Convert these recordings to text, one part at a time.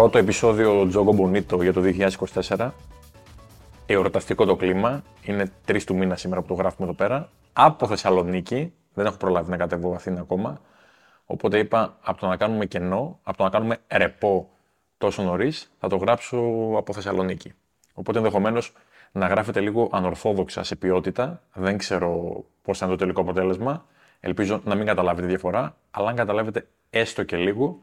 Πρώτο επεισόδιο Τζόγκο Μπονίτο για το 2024. Εορταστικό το κλίμα. Είναι 3 του μήνα σήμερα που το γράφουμε εδώ πέρα. Από Θεσσαλονίκη. Δεν έχω προλάβει να κατεβώ Αθήνα ακόμα. Οπότε είπα από το να κάνουμε κενό, από το να κάνουμε ρεπό τόσο νωρίς, θα το γράψω από Θεσσαλονίκη. Οπότε ενδεχομένως να γράφετε λίγο ανορθόδοξα σε ποιότητα. Δεν ξέρω πώς θα είναι το τελικό αποτέλεσμα. Ελπίζω να μην καταλάβετε διαφορά, αλλά αν καταλάβετε έστω και λίγο,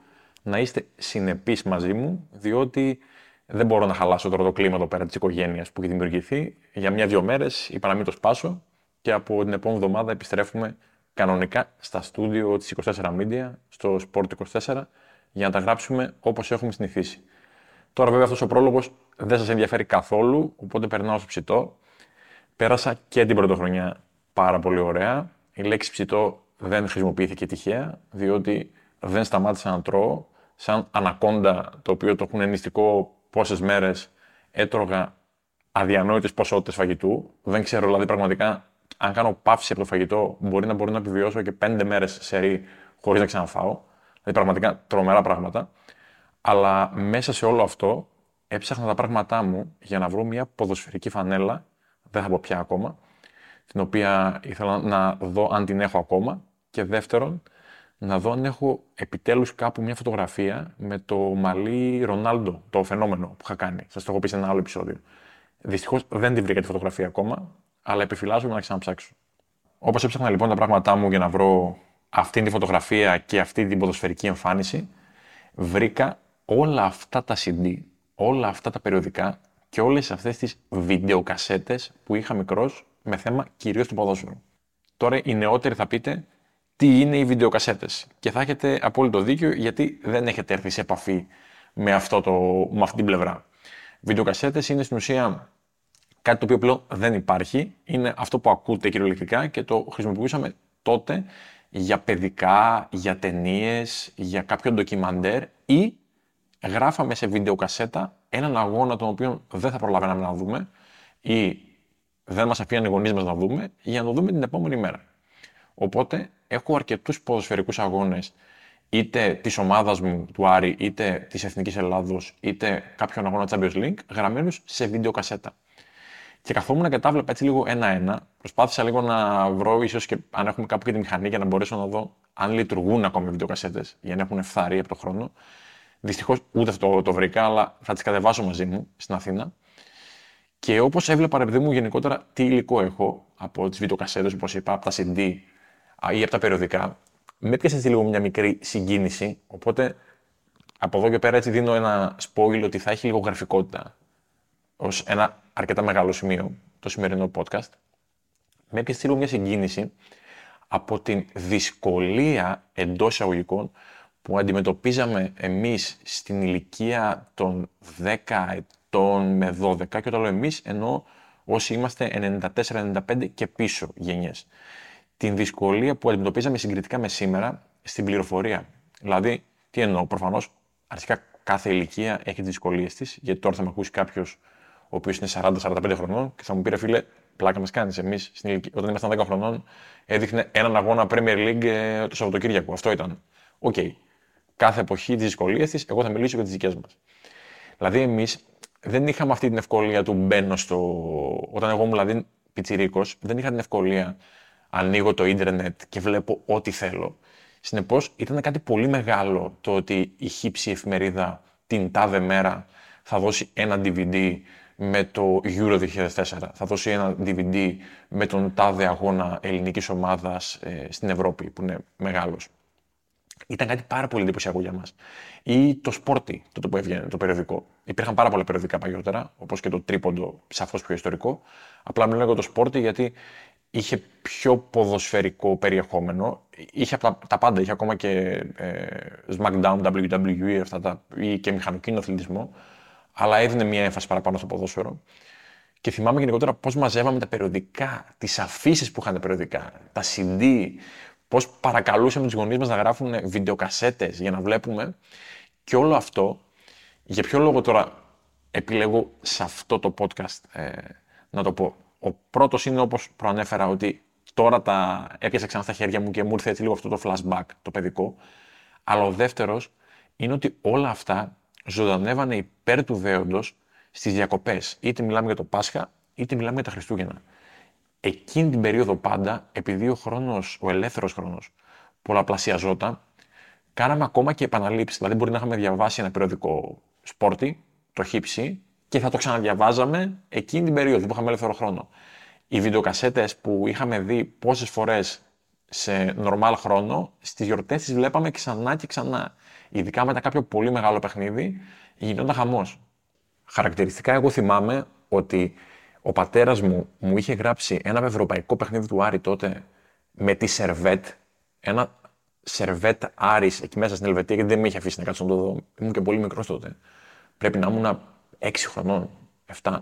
να είστε συνεπείς μαζί μου, διότι δεν μπορώ να χαλάσω τώρα το κλίμα εδώ πέρα της οικογένειας που έχει δημιουργηθεί. Για μια-δύο μέρες είπα να μην το σπάσω και από την επόμενη εβδομάδα επιστρέφουμε κανονικά στα στούντιο της 24 Media, στο Sport 24, για να τα γράψουμε όπως έχουμε συνηθίσει. Τώρα, βέβαια, αυτός ο πρόλογος δεν σας ενδιαφέρει καθόλου, οπότε περνάω στο ψητό. Πέρασα και την πρωτοχρονιά πάρα πολύ ωραία. Η λέξη ψητό δεν χρησιμοποιήθηκε τυχαία, διότι δεν σταμάτησα να τρώω. Σαν ανακόντα, το οποίο το έχουν ενιστικό πόσες μέρες έτρωγα αδιανόητες ποσότητες φαγητού. Δεν ξέρω δηλαδή πραγματικά αν κάνω παύση από το φαγητό, μπορεί να μπορεί να επιβιώσω και πέντε μέρες σε ρί χωρίς να ξαναφάω. Δηλαδή πραγματικά τρομερά πράγματα. Αλλά μέσα σε όλο αυτό έψαχνα τα πράγματά μου για να βρω μια ποδοσφαιρική φανέλα, δεν θα πω πια ακόμα, την οποία ήθελα να δω αν την έχω ακόμα. Και δεύτερον, να δω αν έχω επιτέλους κάπου μια φωτογραφία με το μαλλί Ρονάλντο, το φαινόμενο που είχα κάνει. Σας το έχω πει σε ένα άλλο επεισόδιο. Δυστυχώς δεν την βρήκα τη φωτογραφία ακόμα, αλλά επιφυλάζομαι να ξαναψάξω. Όπως έψαχνα λοιπόν τα πράγματά μου για να βρω αυτή τη φωτογραφία και αυτή την ποδοσφαιρική εμφάνιση, βρήκα όλα αυτά τα CD, όλα αυτά τα περιοδικά και όλες αυτές τις βιντεοκασέτες που είχα μικρός με θέμα κυρίως το ποδόσφαιρο. Τώρα οι νεότεροι θα πείτε τι είναι οι βιντεοκασέτες και θα έχετε απόλυτο δίκιο γιατί δεν έχετε έρθει σε επαφή με, αυτό το, με αυτή την πλευρά. Βιντεοκασέτες είναι στην ουσία κάτι το οποίο πλέον δεν υπάρχει. Είναι αυτό που ακούτε κυριολεκτικά και το χρησιμοποιούσαμε τότε για παιδικά, για ταινίες, για κάποιο ντοκιμαντέρ ή γράφαμε σε βιντεοκασέτα έναν αγώνα τον οποίο δεν θα προλαβαίναμε να δούμε ή δεν μας αφήναν οι γονείς μας να δούμε για να το δούμε την επόμενη μέρα. Οπότε έχω αρκετούς ποδοσφαιρικούς αγώνες είτε της ομάδας μου του Άρη, είτε της Εθνικής Ελλάδος, είτε κάποιον αγώνα Champions League, γραμμένους σε βιντεοκασέτα. Και καθόμουν και τα βλέπα έτσι λίγο ένα-ένα. Προσπάθησα λίγο να βρω, ίσως και αν έχουμε κάπου και τη μηχανή, για να μπορέσω να δω αν λειτουργούν ακόμη οι βιντεοκασέτε, για να έχουν φθαρεί από το χρόνο. Δυστυχώς ούτε αυτό το βρήκα, αλλά θα τις κατεβάσω μαζί μου στην Αθήνα. Και όπως έβλεπα, ρε μου, γενικότερα τι υλικό έχω από τις βιντεοκασέτε, όπως είπα, από τα CD ή από τα περιοδικά, με έπιασε έτσι λίγο μια μικρή συγκίνηση. Οπότε από εδώ και πέρα έτσι δίνω ένα spoil ότι θα έχει λίγο γραφικότητα ως ένα αρκετά μεγάλο σημείο το σημερινό podcast. Με έπιασε λίγο μια συγκίνηση από την δυσκολία εντός εισαγωγικών που αντιμετωπίζαμε εμείς στην ηλικία των 10 ετών με 12 και όταν λέω εμείς εννοώ όσοι είμαστε 94-95 και πίσω γενιές. Την δυσκολία που αντιμετωπίζαμε συγκριτικά με σήμερα στην πληροφορία. Δηλαδή, τι εννοώ, προφανώς αρχικά κάθε ηλικία έχει τις δυσκολίες της, γιατί τώρα θα με ακούσει κάποιος ο οποίος είναι 40-45 χρονών και θα μου πει, ρε φίλε, πλάκα μας κάνεις. Εμείς όταν ήμασταν 10 χρονών έδειχνε έναν αγώνα Premier League ε, το Σαββατοκύριακο. Αυτό ήταν. Οκ κάθε εποχή τις δυσκολίες της, εγώ θα μιλήσω για τις δικές μας. Δηλαδή, εμείς δεν είχαμε αυτή την ευκολία του μπαίνω στο. Όταν εγώ ήμουν δηλαδή πιτσιρίκος, δεν είχα την ευκολία ανοίγω το ίντερνετ και βλέπω ό,τι θέλω. Συνεπώς, ήταν κάτι πολύ μεγάλο το ότι η χψ εφημερίδα την τάδε μέρα θα δώσει ένα DVD με το Euro 2004. Θα δώσει ένα DVD με τον τάδε αγώνα ελληνικής ομάδας ε, στην Ευρώπη, που είναι μεγάλος ήταν κάτι πάρα πολύ εντυπωσιακό για μας. Ή το Sporty, το που έβγαινε, το περιοδικό. Υπήρχαν πάρα πολλά περιοδικά παλιότερα, όπως και το Τρίποντο, σαφώς πιο ιστορικό. Απλά μιλάω για το Sporty γιατί είχε πιο ποδοσφαιρικό περιεχόμενο. Είχε από τα, πάντα, είχε ακόμα και ε, SmackDown, WWE, αυτά τα, ή και μηχανοκίνητο αθλητισμό. Αλλά έδινε μια έμφαση παραπάνω στο ποδόσφαιρο. Και θυμάμαι γενικότερα πώς μαζεύαμε τα περιοδικά, τις αφήσεις που είχαν τα περιοδικά, τα CD, Πώς παρακαλούσαμε τους γονείς μας να γράφουν βιντεοκασέτες για να βλέπουμε. Και όλο αυτό, για ποιο λόγο τώρα επιλέγω σε αυτό το podcast ε, να το πω. Ο πρώτος είναι όπως προανέφερα ότι τώρα τα έπιασα ξανά στα χέρια μου και μου ήρθε έτσι λίγο αυτό το flashback, το παιδικό. Αλλά ο δεύτερος είναι ότι όλα αυτά ζωντανεύανε υπέρ του δέοντος στις διακοπές. Είτε μιλάμε για το Πάσχα, είτε μιλάμε για τα Χριστούγεννα. Εκείνη την περίοδο πάντα, επειδή ο χρόνος, ο ελεύθερος χρόνος, πολλαπλασιαζόταν, κάναμε ακόμα και επαναλήψεις. Δηλαδή, μπορεί να είχαμε διαβάσει ένα περιοδικό σπόρτι, το χύψη, και θα το ξαναδιαβάζαμε εκείνη την περίοδο που είχαμε ελεύθερο χρόνο. Οι βιντεοκασέτες που είχαμε δει πόσες φορές σε normal χρόνο, στις γιορτές τις βλέπαμε ξανά και ξανά. Ειδικά μετά κάποιο πολύ μεγάλο παιχνίδι, γινόταν χαμός. Χαρακτηριστικά, εγώ θυμάμαι ότι ο πατέρας μου μου είχε γράψει ένα ευρωπαϊκό παιχνίδι του Άρη τότε με τη Σερβέτ. Ένα Σερβέτ Άρης εκεί μέσα στην Ελβετία, γιατί δεν με είχε αφήσει να κάτσω να το δω. Ήμουν και πολύ μικρός τότε. Πρέπει να ήμουν 6 χρονών, 7,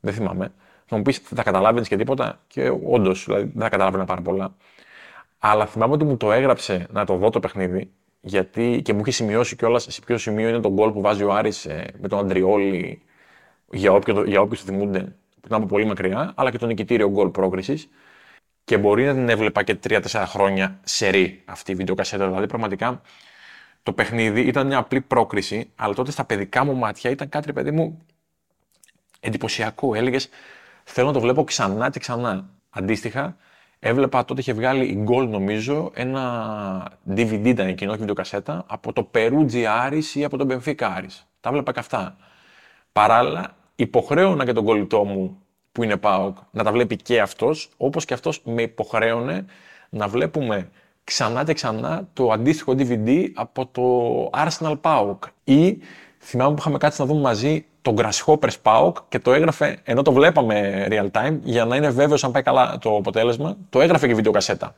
δεν θυμάμαι. Θα μου πεις, θα τα καταλάβαινες και τίποτα. Και όντως, δηλαδή, δεν τα καταλάβαινα πάρα πολλά. Αλλά θυμάμαι ότι μου το έγραψε να το δω το παιχνίδι, γιατί και μου είχε σημειώσει κιόλας σε ποιο σημείο είναι το γκολ που βάζει ο Άρης ε, με τον Αντριόλη, για όποιου για το θυμούνται, που ήταν από πολύ μακριά, αλλά και το νικητήριο γκολ πρόκρισης. Και μπορεί να την έβλεπα και 3-4 χρόνια σε ρί αυτή η βιντεοκασέτα. Δηλαδή, πραγματικά το παιχνίδι ήταν μια απλή πρόκριση, αλλά τότε στα παιδικά μου μάτια ήταν κάτι, παιδί μου, εντυπωσιακό. Έλεγες, θέλω να το βλέπω ξανά και ξανά. Αντίστοιχα, Έβλεπα τότε είχε βγάλει η Gold νομίζω ένα DVD ήταν εκείνο, όχι βιντεοκασέτα, από το Περούτζι Άρης ή από τον Benfica Άρης. Τα έβλεπα και αυτά. Παράλληλα, υποχρέωνα και τον κολλητό μου που είναι ΠΑΟΚ να τα βλέπει και αυτός, όπως και αυτός με υποχρέωνε να βλέπουμε ξανά και ξανά το αντίστοιχο DVD από το Arsenal PAOK. Ή θυμάμαι που είχαμε κάτσει να δούμε μαζί τον Grasshopper Spauk και το έγραφε, ενώ το βλέπαμε real time, για να είναι βέβαιος αν πάει καλά το αποτέλεσμα, το έγραφε και βιντεοκασέτα.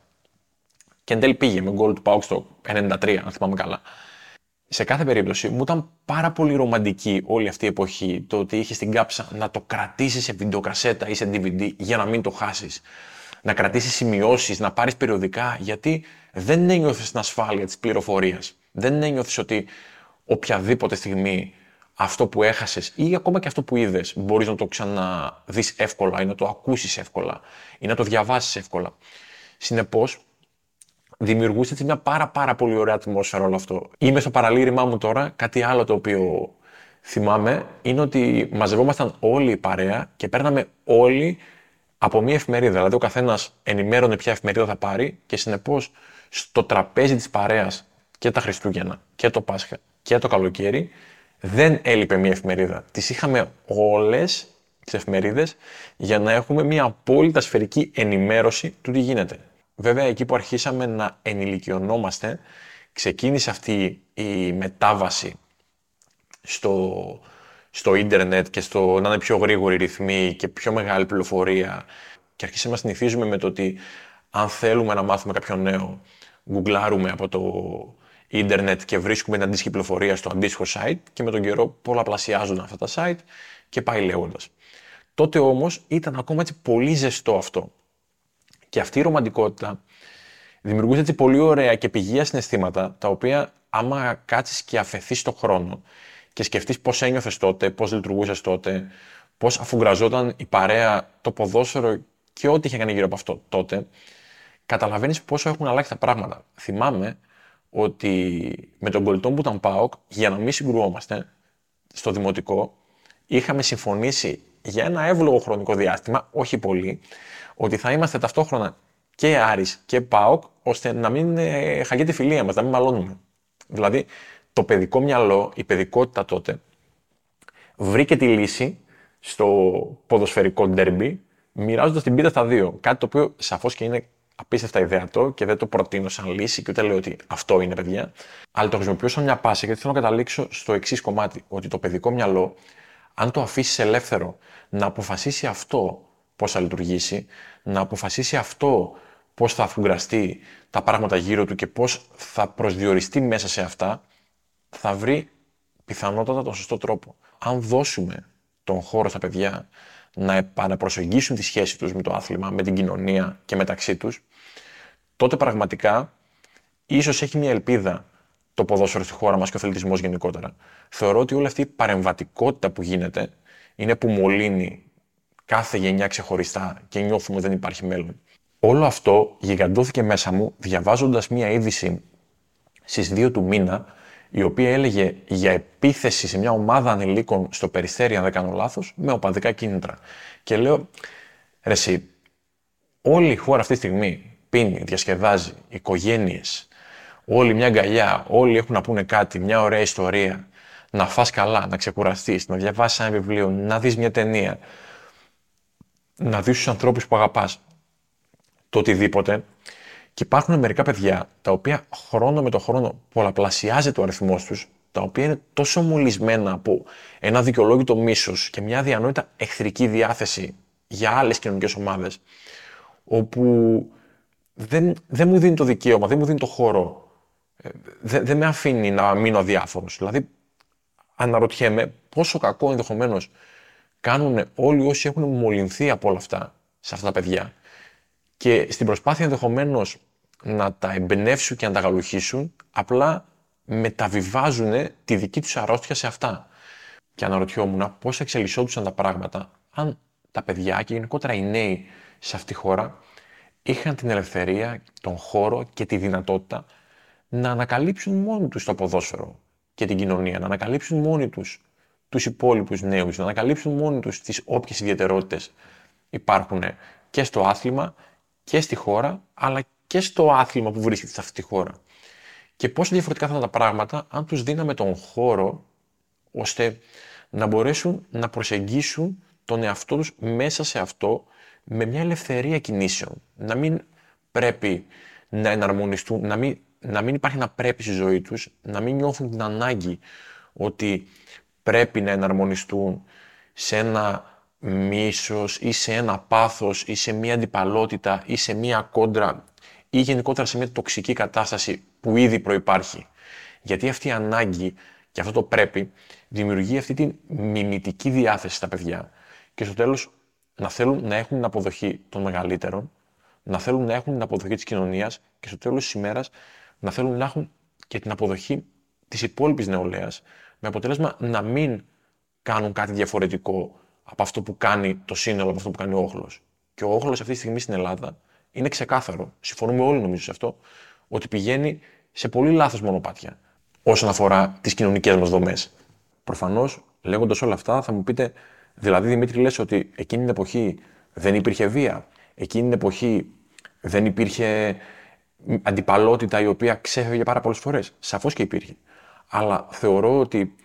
Και εν τέλει πήγε με γκολ του Πάουκ στο 93, αν θυμάμαι καλά. Σε κάθε περίπτωση μου ήταν πάρα πολύ ρομαντική όλη αυτή η εποχή το ότι είχες την κάψα να το κρατήσεις σε βιντεοκασέτα ή σε DVD για να μην το χάσεις. Να κρατήσεις σημειώσεις, να πάρεις περιοδικά, γιατί δεν ένιωθες την ασφάλεια της πληροφορίας. Δεν ένιωθες ότι οποιαδήποτε στιγμή αυτό που έχασες ή ακόμα και αυτό που είδες μπορείς να το ξαναδείς εύκολα ή να το ακούσεις εύκολα ή να το διαβάσεις εύκολα. Συνεπώς, δημιουργούσε έτσι μια πάρα πάρα πολύ ωραία ατμόσφαιρα όλο αυτό. Είμαι στο παραλήρημά μου τώρα, κάτι άλλο το οποίο θυμάμαι είναι ότι μαζευόμασταν όλοι η παρέα και παίρναμε όλοι από μια εφημερίδα. Δηλαδή, ο καθένας ενημέρωνε ποια εφημερίδα θα πάρει και συνεπώς στο τραπέζι της παρέας και τα Χριστούγεννα και το Πάσχα και το καλοκαίρι δεν έλειπε μια εφημερίδα. Τις είχαμε όλες τις εφημερίδες για να έχουμε μια απόλυτα σφαιρική ενημέρωση του τι γίνεται. Βέβαια, εκεί που αρχίσαμε να ενηλικιωνόμαστε, ξεκίνησε αυτή η μετάβαση στο, στο ίντερνετ και στο να είναι πιο γρήγοροι ρυθμοί και πιο μεγάλη πληροφορία και αρχίσαμε να συνηθίζουμε με το ότι αν θέλουμε να μάθουμε κάποιο νέο, γκουγκλάρουμε από το ίντερνετ και βρίσκουμε την αντίστοιχη πληροφορία στο αντίστοιχο site και με τον καιρό πολλαπλασιάζουν αυτά τα site και πάει λέγοντας. Τότε όμως ήταν ακόμα έτσι πολύ ζεστό αυτό. Και αυτή η ρομαντικότητα δημιουργούσε έτσι πολύ ωραία και πηγεία συναισθήματα, τα οποία άμα κάτσεις και αφαιθείς στον χρόνο και σκεφτείς πώς ένιωθες τότε, πώς λειτουργούσες τότε, πώς αφουγκραζόταν η παρέα, το ποδόσφαιρο και ό,τι είχε κάνει γύρω από αυτό τότε, καταλαβαίνεις πόσο έχουν αλλάξει τα πράγματα. Θυμάμαι ότι με τον κολλητό που ήταν ΠΑΟΚ, για να μην συγκρουόμαστε στο δημοτικό, είχαμε συμφωνήσει για ένα εύλογο χρονικό διάστημα, όχι πολύ, ότι θα είμαστε ταυτόχρονα και Άρης και ΠΑΟΚ, ώστε να μην ε, χαγεί φιλία μας, να μην μαλώνουμε. Δηλαδή, το παιδικό μυαλό, η παιδικότητα τότε, βρήκε τη λύση στο ποδοσφαιρικό ντερμπι, μοιράζοντας την πίτα στα δύο. Κάτι το οποίο σαφώς και είναι απίστευτα ιδεατό και δεν το προτείνω σαν λύση και ούτε λέω ότι αυτό είναι παιδιά. Αλλά το χρησιμοποιώ σαν μια πάση γιατί θέλω να καταλήξω στο εξής κομμάτι. Ότι το παιδικό μυαλό, αν το αφήσεις ελεύθερο να αποφασίσει αυτό πώς θα λειτουργήσει, να αποφασίσει αυτό πώς θα αφουγκραστεί τα πράγματα γύρω του και πώς θα προσδιοριστεί μέσα σε αυτά, θα βρει πιθανότατα τον σωστό τρόπο. Αν δώσουμε τον χώρο στα παιδιά να επαναπροσεγγίσουν τη σχέση τους με το άθλημα, με την κοινωνία και μεταξύ τους, τότε πραγματικά ίσως έχει μια ελπίδα το ποδόσφαιρο στη χώρα μας και ο αθλητισμός γενικότερα. Θεωρώ ότι όλη αυτή η παρεμβατικότητα που γίνεται είναι που μολύνει κάθε γενιά ξεχωριστά και νιώθουμε ότι δεν υπάρχει μέλλον. Όλο αυτό γιγαντώθηκε μέσα μου διαβάζοντας μία είδηση στις 2 του μήνα η οποία έλεγε για επίθεση σε μια ομάδα ανηλίκων στο Περιστέρι, αν δεν κάνω λάθος, με οπαδικά κίνητρα. Και λέω, ρε εσύ, όλη η χώρα αυτή τη στιγμή πίνει, διασκεδάζει, οικογένειες, όλη μια αγκαλιά, όλοι έχουν να πούνε κάτι, μια ωραία ιστορία, να φας καλά, να ξεκουραστείς, να διαβάσεις ένα βιβλίο, να δεις μια ταινία, να δεις τους ανθρώπους που αγαπάς, το οτιδήποτε. Και υπάρχουν μερικά παιδιά τα οποία χρόνο με το χρόνο πολλαπλασιάζεται ο αριθμό τους, τα οποία είναι τόσο μολυσμένα από ένα δικαιολόγητο μίσος και μια διανόητα εχθρική διάθεση για άλλες κοινωνικές ομάδες, όπου δεν, δεν μου δίνει το δικαίωμα, δεν μου δίνει το χώρο, ε, δεν, δεν με αφήνει να μείνω αδιάφορος. Δηλαδή, αναρωτιέμαι πόσο κακό ενδεχομένως κάνουν όλοι όσοι έχουν μολυνθεί από όλα αυτά σε αυτά τα παιδιά και στην προσπάθεια ενδεχομένως να τα εμπνεύσουν και να τα γαλουχίσουν, απλά μεταβιβάζουν τη δική τους αρρώστια σε αυτά. Και αναρωτιόμουν πώς εξελισσόντουσαν τα πράγματα αν τα παιδιά και γενικότερα οι νέοι σε αυτή τη χώρα είχαν την ελευθερία, τον χώρο και τη δυνατότητα να ανακαλύψουν μόνοι τους το ποδόσφαιρο και την κοινωνία, να ανακαλύψουν μόνοι τους τους υπόλοιπους νέους, να ανακαλύψουν μόνοι τους τις όποιες ιδιαιτερότητες υπάρχουν και στο άθλημα και στη χώρα, αλλά και στο άθλημα που βρίσκεται σε αυτή τη χώρα. Και πόσο διαφορετικά θα ήταν τα πράγματα αν τους δίναμε τον χώρο ώστε να μπορέσουν να προσεγγίσουν τον εαυτό τους μέσα σε αυτό με μια ελευθερία κινήσεων. Να μην πρέπει να εναρμονιστούν, να μην, να μην υπάρχει ένα πρέπει στη ζωή τους, να μην νιώθουν την ανάγκη ότι πρέπει να εναρμονιστούν σε ένα μίσος ή σε ένα πάθος ή σε μια αντιπαλότητα ή σε μια κόντρα ή γενικότερα σε μια τοξική κατάσταση που ήδη προϋπάρχει. Γιατί αυτή η ανάγκη και αυτό το πρέπει δημιουργεί αυτή τη μιμητική διάθεση στα παιδιά και στο τέλος να θέλουν να έχουν την αποδοχή των μεγαλύτερων, να θέλουν να έχουν την αποδοχή της κοινωνίας και στο τέλος της ημέρας να θέλουν να έχουν και την αποδοχή της υπόλοιπης νεολαίας με αποτέλεσμα να μην κάνουν κάτι διαφορετικό από αυτό που κάνει το σύνολο, από αυτό που κάνει ο όχλος. Και ο όχλος αυτή τη στιγμή στην Ελλάδα είναι ξεκάθαρο. Συμφωνούμε όλοι νομίζω σε αυτό, ότι πηγαίνει σε πολύ λάθος μονοπάτια όσον αφορά τις κοινωνικές μας δομές. Προφανώς, λέγοντας όλα αυτά, θα μου πείτε, δηλαδή Δημήτρη, λες ότι εκείνη την εποχή δεν υπήρχε βία. Εκείνη την εποχή δεν υπήρχε αντιπαλότητα η οποία ξέφευγε πάρα πολλές φορές. Σαφώς και υπήρχε. Αλλά θεωρώ ότι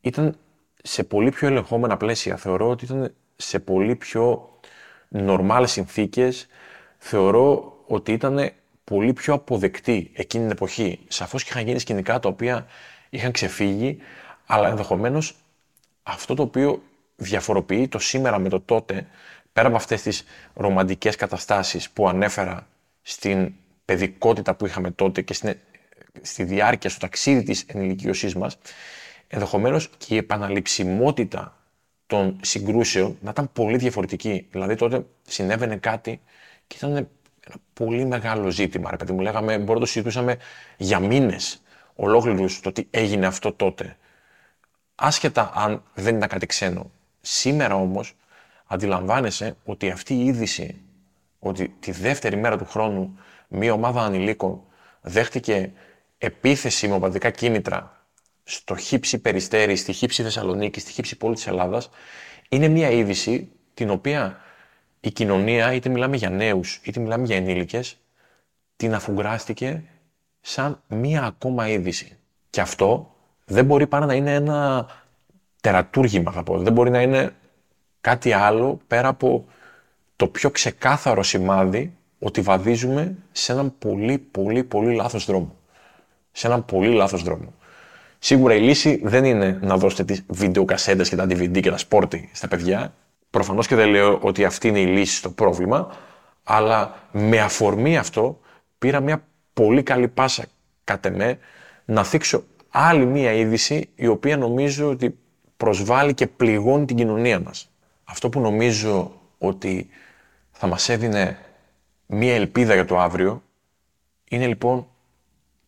ήταν σε πολύ πιο ελεγχόμενα πλαίσια. Θεωρώ ότι ήταν σε πολύ πιο νορμάλες συνθήκες. Θεωρώ ότι ήταν πολύ πιο αποδεκτή εκείνη την εποχή. Σαφώς και είχαν γίνει σκηνικά τα οποία είχαν ξεφύγει, αλλά ενδεχομένως αυτό το οποίο διαφοροποιεί το σήμερα με το τότε, πέρα από αυτές τις ρομαντικές καταστάσεις που ανέφερα στην παιδικότητα που είχαμε τότε και στην, στη διάρκεια, στο ταξίδι της ενηλικίωσής μας, ενδεχομένως και η επαναληψιμότητα των συγκρούσεων να ήταν πολύ διαφορετική. Δηλαδή τότε συνέβαινε κάτι και ήταν ένα πολύ μεγάλο ζήτημα. Ρε παιδί μου, λέγαμε, μπορούμε να το συζητούσαμε για μήνες ολόκληρου το τι έγινε αυτό τότε. Άσχετα αν δεν ήταν κάτι ξένο. Σήμερα όμως αντιλαμβάνεσαι ότι αυτή η είδηση, ότι τη δεύτερη μέρα του χρόνου μία ομάδα ανηλίκων δέχτηκε επίθεση με οπαδικά κίνητρα στο χύψη Περιστέρη, στη χύψη Θεσσαλονίκη, στη χύψη πόλη της Ελλάδας, είναι μια είδηση την οποία η κοινωνία, είτε μιλάμε για νέους, είτε μιλάμε για ενήλικες, την αφουγκράστηκε σαν μία ακόμα είδηση. Και αυτό δεν μπορεί παρά να είναι ένα τερατούργημα, θα πω. Δεν μπορεί να είναι κάτι άλλο πέρα από το πιο ξεκάθαρο σημάδι ότι βαδίζουμε σε έναν πολύ, πολύ, πολύ λάθος δρόμο. Σε έναν πολύ λάθος δρόμο. Σίγουρα η λύση δεν είναι να δώσετε τις βιντεοκασέτες και τα DVD και τα σπόρτι στα παιδιά. Προφανώς και δεν λέω ότι αυτή είναι η λύση στο πρόβλημα, αλλά με αφορμή αυτό πήρα μια πολύ καλή πάσα κατ' εμέ να θίξω άλλη μία είδηση η οποία νομίζω ότι προσβάλλει και πληγώνει την κοινωνία μας. Αυτό που νομίζω ότι θα μας έδινε μία ελπίδα για το αύριο είναι λοιπόν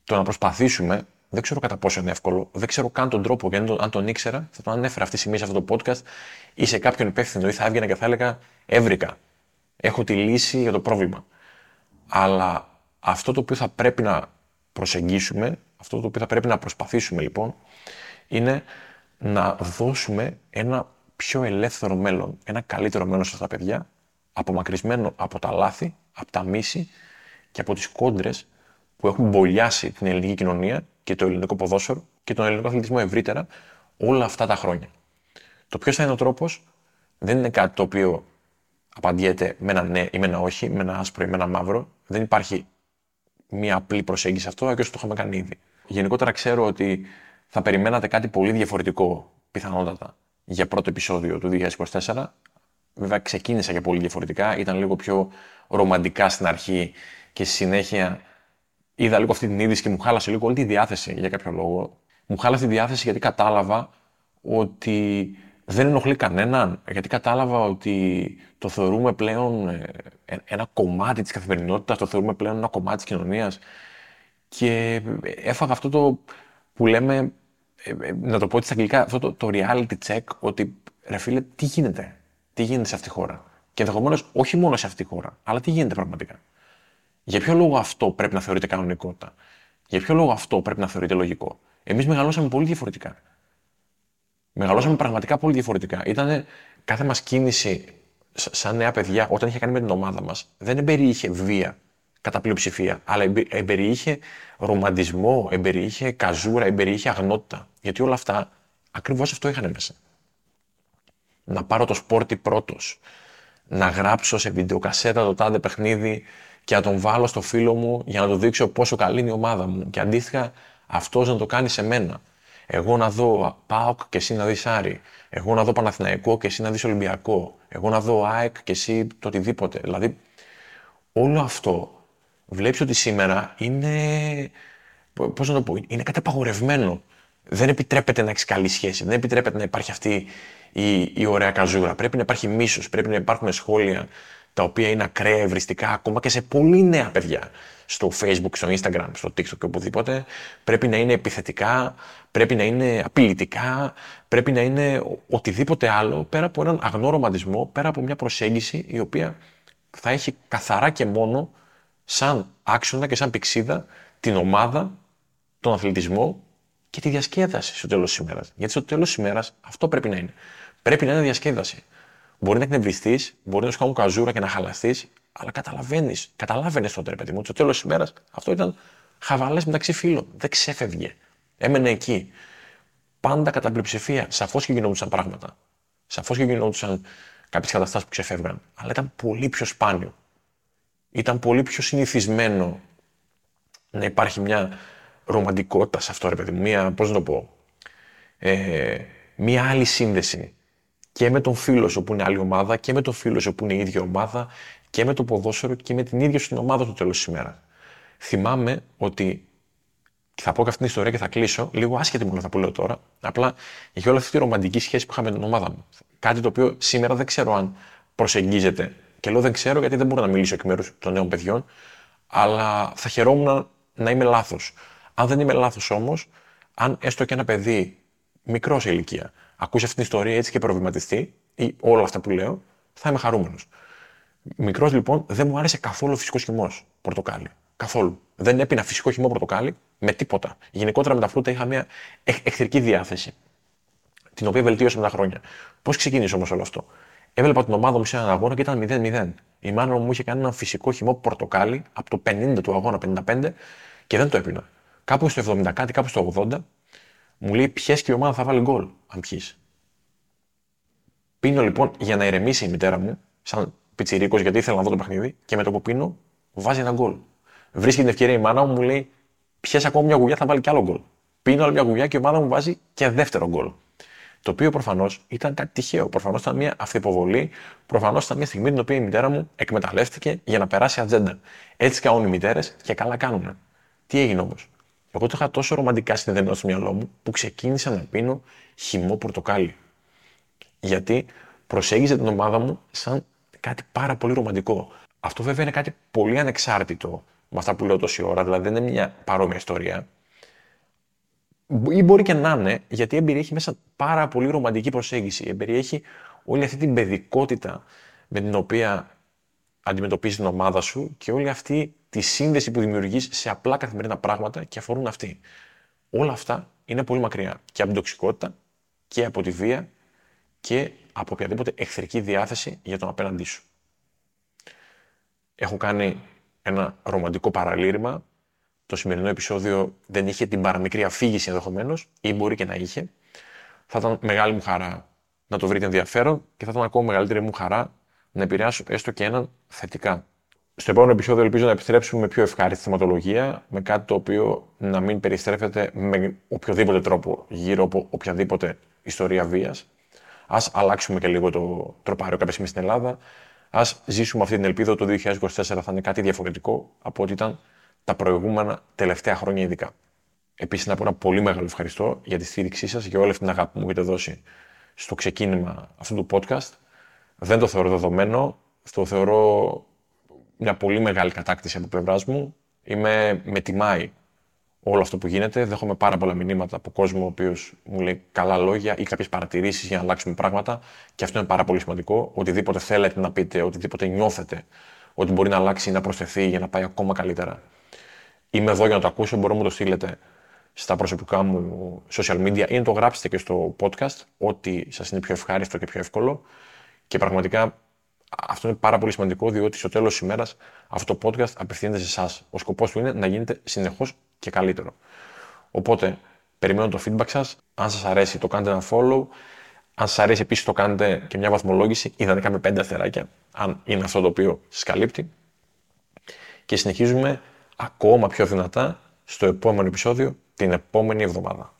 το να προσπαθήσουμε δεν ξέρω κατά πόσο είναι εύκολο. Δεν ξέρω καν τον τρόπο. Γιατί αν τον ήξερα, θα τον ανέφερα αυτή τη στιγμή σε αυτό το podcast ή σε κάποιον υπεύθυνο ή θα έβγαινα και θα έλεγα Έβρικα. Έχω τη λύση για το πρόβλημα. Αλλά αυτό το οποίο θα πρέπει να προσεγγίσουμε, Αυτό το οποίο θα πρέπει να προσπαθήσουμε λοιπόν είναι να δώσουμε ένα πιο ελεύθερο μέλλον, ένα καλύτερο μέλλον σε αυτά τα παιδιά, απομακρυσμένο από τα λάθη, από τα μίση και από τις κόντρες που έχουν μπολιάσει την ελληνική κοινωνία και το ελληνικό ποδόσφαιρο και τον ελληνικό αθλητισμό ευρύτερα όλα αυτά τα χρόνια. Το ποιος θα είναι ο τρόπος; Δεν είναι κάτι το οποίο απαντιέται με ένα ναι ή με ένα όχι, με ένα άσπρο ή με ένα μαύρο. Δεν υπάρχει μία απλή προσέγγιση σε αυτό, όσο το είχαμε κάνει ήδη. Γενικότερα ξέρω ότι θα περιμένατε κάτι πολύ διαφορετικό, πιθανότατα, για πρώτο επεισόδιο του 2024. Βέβαια, ξεκίνησα και πολύ διαφορετικά. Ήταν λίγο πιο ρομαντικά στην αρχή και στη συνέχεια είδα λίγο αυτή την είδηση και μου χάλασε λίγο όλη τη διάθεση για κάποιο λόγο. Μου χάλασε τη διάθεση γιατί κατάλαβα ότι δεν ενοχλεί κανέναν, γιατί κατάλαβα ότι το θεωρούμε πλέον ε, ένα κομμάτι της καθημερινότητας, το θεωρούμε πλέον ένα κομμάτι της κοινωνίας και έφαγα αυτό το που λέμε, ε, ε, να το πω έτσι στα αγγλικά, αυτό το, το reality check, ότι ρε φίλε, τι γίνεται, τι γίνεται σε αυτή τη χώρα. Και ενδεχομένως όχι μόνο σε αυτή τη χώρα, αλλά τι γίνεται πραγματικά. Για ποιο λόγο αυτό πρέπει να θεωρείται κανονικότητα; Για ποιο λόγο αυτό πρέπει να θεωρείται λογικό; Εμείς μεγαλώσαμε πολύ διαφορετικά. Μεγαλώσαμε πραγματικά πολύ διαφορετικά. Ήταν κάθε μας κίνηση σαν νέα παιδιά, όταν είχε κάνει με την ομάδα μας, δεν εμπεριείχε βία κατά πλειοψηφία, αλλά εμπεριείχε ρομαντισμό, εμπεριείχε καζούρα, εμπεριείχε αγνότητα. Γιατί όλα αυτά ακριβώς αυτό είχαν μέσα. Να πάρω το σπόρτι πρώτος, να γράψω σε βιντεοκασέτα το τάδε παιχνίδι και να τον βάλω στο φίλο μου για να του δείξω πόσο καλή είναι η ομάδα μου. Και αντίστοιχα αυτός να το κάνει σε μένα. Εγώ να δω ΠΑΟΚ και εσύ να δεις Άρη. Εγώ να δω Παναθηναϊκό και εσύ να δεις Ολυμπιακό. Εγώ να δω ΑΕΚ και εσύ το οτιδήποτε. Δηλαδή, όλο αυτό βλέπεις ότι σήμερα είναι. Πώς να το πω, είναι κάτι απαγορευμένο. Δεν επιτρέπεται να έχεις καλή σχέση. Δεν επιτρέπεται να υπάρχει αυτή η, η ωραία καζούρα. Πρέπει να υπάρχει μίσος. Πρέπει να υπάρχουν σχόλια τα οποία είναι ακραία ευριστικά ακόμα και σε πολύ νέα παιδιά. Στο Facebook, στο Instagram, στο TikTok και οπουδήποτε. Πρέπει να είναι επιθετικά, πρέπει να είναι απειλητικά, πρέπει να είναι οτιδήποτε άλλο πέρα από έναν αγνό ρομαντισμό, πέρα από μια προσέγγιση η οποία θα έχει καθαρά και μόνο σαν άξονα και σαν πηξίδα την ομάδα, τον αθλητισμό και τη διασκέδαση στο τέλος της ημέρας. Γιατί στο τέλος της ημέρας αυτό πρέπει να είναι. Πρέπει να είναι διασκέδαση. Μπορεί να εκνευριστείς, μπορεί να σου κάνουν καζούρα και να χαλαστείς, αλλά καταλαβαίνεις, καταλάβαινες τότε, ρε παιδί μου, στο τέλος της ημέρα αυτό ήταν χαβαλές μεταξύ φίλων. Δεν ξέφευγε. Έμενε εκεί. Πάντα κατά πλειοψηφία. Σαφώς και γινόντουσαν πράγματα. Σαφώς και γινόντουσαν κάποιες καταστάσεις που ξεφεύγαν. Αλλά ήταν πολύ πιο σπάνιο. Ήταν πολύ πιο συνηθισμένο να υπάρχει μια ρομαντικότητα σε αυτό, ρε παιδί μου. Μια, πώς να το πω, ε, μια άλλη σύνδεση και με τον φίλο σου που είναι άλλη ομάδα και με τον φίλο σου που είναι η ίδια ομάδα και με το ποδόσφαιρο και με την ίδια στην ομάδα του τέλος της ημέρας. Θυμάμαι ότι. Και θα πω και αυτή την ιστορία και θα κλείσω, λίγο άσχετη μου αυτά που λέω τώρα. Απλά για όλη αυτή τη ρομαντική σχέση που είχα με την ομάδα μου. Κάτι το οποίο σήμερα δεν ξέρω αν προσεγγίζεται. Και λέω δεν ξέρω γιατί δεν μπορώ να μιλήσω εκ μέρους των νέων παιδιών, αλλά θα χαιρόμουν να είμαι λάθος. Αν δεν είμαι λάθος όμως, αν έστω και ένα παιδί μικρός σε ηλικία ακούσει αυτή την ιστορία έτσι και προβληματιστεί, ή όλα αυτά που λέω, θα είμαι χαρούμενος. Μικρός λοιπόν δεν μου άρεσε καθόλου φυσικός χυμός πορτοκάλι. Καθόλου. Δεν έπεινα φυσικό χυμό πορτοκάλι με τίποτα. Γενικότερα με τα φρούτα είχα μια εχθρική διάθεση. Την οποία βελτίωσα με τα χρόνια. Πώς ξεκίνησε όμως όλο αυτό; Έβλεπα την ομάδα μου σε έναν αγώνα και ήταν 0-0. Η μάνα μου είχε κάνει ένα φυσικό χυμό πορτοκάλι από το 50 του αγώνα, 55 και δεν το έπεινα. Κάπου στο 70 κάτι, κάπου στο 80 μου λέει ποιε και η ομάδα θα βάλει γκολ, αν πιεις. Πίνω λοιπόν για να ηρεμήσει η μητέρα μου, σαν πιτσιρίκος, γιατί ήθελα να δω το παιχνίδι, και με το που πίνω, βάζει ένα γκολ. Βρίσκει την ευκαιρία η μάνα μου, μου λέει: Πιέ ακόμα μια γουλιά, θα βάλει κι άλλο γκολ. Πίνω άλλη μια γουλιά και η ομάδα μου βάζει και δεύτερο γκολ. Το οποίο προφανώς ήταν κάτι τυχαίο. Προφανώς ήταν μια αυθυποβολή. Προφανώς ήταν μια στιγμή την οποία η μητέρα μου εκμεταλλεύτηκε για να περάσει ατζέντα. Έτσι κάνουν οι μητέρες και καλά κάνουν. Τι έγινε όμως; Εγώ το είχα τόσο ρομαντικά συνδεδεμένο στο μυαλό μου που ξεκίνησα να πίνω χυμό πορτοκάλι. Γιατί προσέγγιζε την ομάδα μου σαν κάτι πάρα πολύ ρομαντικό. Αυτό βέβαια είναι κάτι πολύ ανεξάρτητο με αυτά που λέω τόση ώρα, δηλαδή δεν είναι μια παρόμοια ιστορία. Ή μπορεί και να είναι, γιατί εμπεριέχει μέσα πάρα πολύ ρομαντική προσέγγιση. Εμπεριέχει όλη αυτή την παιδικότητα με την οποία αντιμετωπίζεις την ομάδα σου και όλη αυτή τη σύνδεση που δημιουργείς σε απλά καθημερινά πράγματα και αφορούν αυτή. Όλα αυτά είναι πολύ μακριά και από την τοξικότητα και από τη βία και από οποιαδήποτε εχθρική διάθεση για τον απέναντί σου. Έχω κάνει ένα ρομαντικό παραλήρημα. Το σημερινό επεισόδιο δεν είχε την παραμικρή αφήγηση ενδεχομένως, ή μπορεί και να είχε. Θα ήταν μεγάλη μου χαρά να το βρείτε ενδιαφέρον και θα ήταν ακόμα μεγαλύτερη μου χαρά να επηρεάσω έστω και έναν θετικά. Στο επόμενο επεισόδιο ελπίζω να επιστρέψουμε με πιο ευχάριστη θεματολογία, με κάτι το οποίο να μην περιστρέφεται με οποιοδήποτε τρόπο γύρω από οποιαδήποτε ιστορία βίας. Α αλλάξουμε και λίγο το τροπάριο κάποια στιγμή στην Ελλάδα. Α ζήσουμε αυτή την ελπίδα ότι το 2024 θα είναι κάτι διαφορετικό από ό,τι ήταν τα προηγούμενα τελευταία χρόνια ειδικά. Επίσης, να πω ένα πολύ μεγάλο ευχαριστώ για τη στήριξή σας, για όλη αυτή την αγάπη που μου έχετε δώσει στο ξεκίνημα αυτού του podcast. Δεν το θεωρώ δεδομένο. Το θεωρώ μια πολύ μεγάλη κατάκτηση από πλευράς μου. Είμαι, με τιμάει όλο αυτό που γίνεται. Δέχομαι πάρα πολλά μηνύματα από κόσμο ο οποίος μου λέει καλά λόγια ή κάποιες παρατηρήσεις για να αλλάξουμε πράγματα. Και αυτό είναι πάρα πολύ σημαντικό. Οτιδήποτε θέλετε να πείτε, οτιδήποτε νιώθετε ότι μπορεί να αλλάξει ή να προσθεθεί για να πάει ακόμα καλύτερα. Είμαι εδώ για να το ακούσω. Μπορώ να μου το στείλετε στα προσωπικά μου social media ή να το γράψετε και στο podcast, ό,τι σας είναι πιο ευχάριστο και πιο εύκολο. Και πραγματικά αυτό είναι πάρα πολύ σημαντικό, διότι στο τέλος της ημέρας αυτό το podcast απευθύνεται σε εσάς. Ο σκοπός του είναι να γίνετε συνεχώς και καλύτερο. Οπότε, περιμένω το feedback σας. Αν σας αρέσει, το κάντε ένα follow. Αν σας αρέσει, επίσης το κάνετε και μια βαθμολόγηση, ιδανικά με πέντε αστεράκια, αν είναι αυτό το οποίο σας καλύπτει. Και συνεχίζουμε ακόμα πιο δυνατά στο επόμενο επεισόδιο την επόμενη εβδομάδα.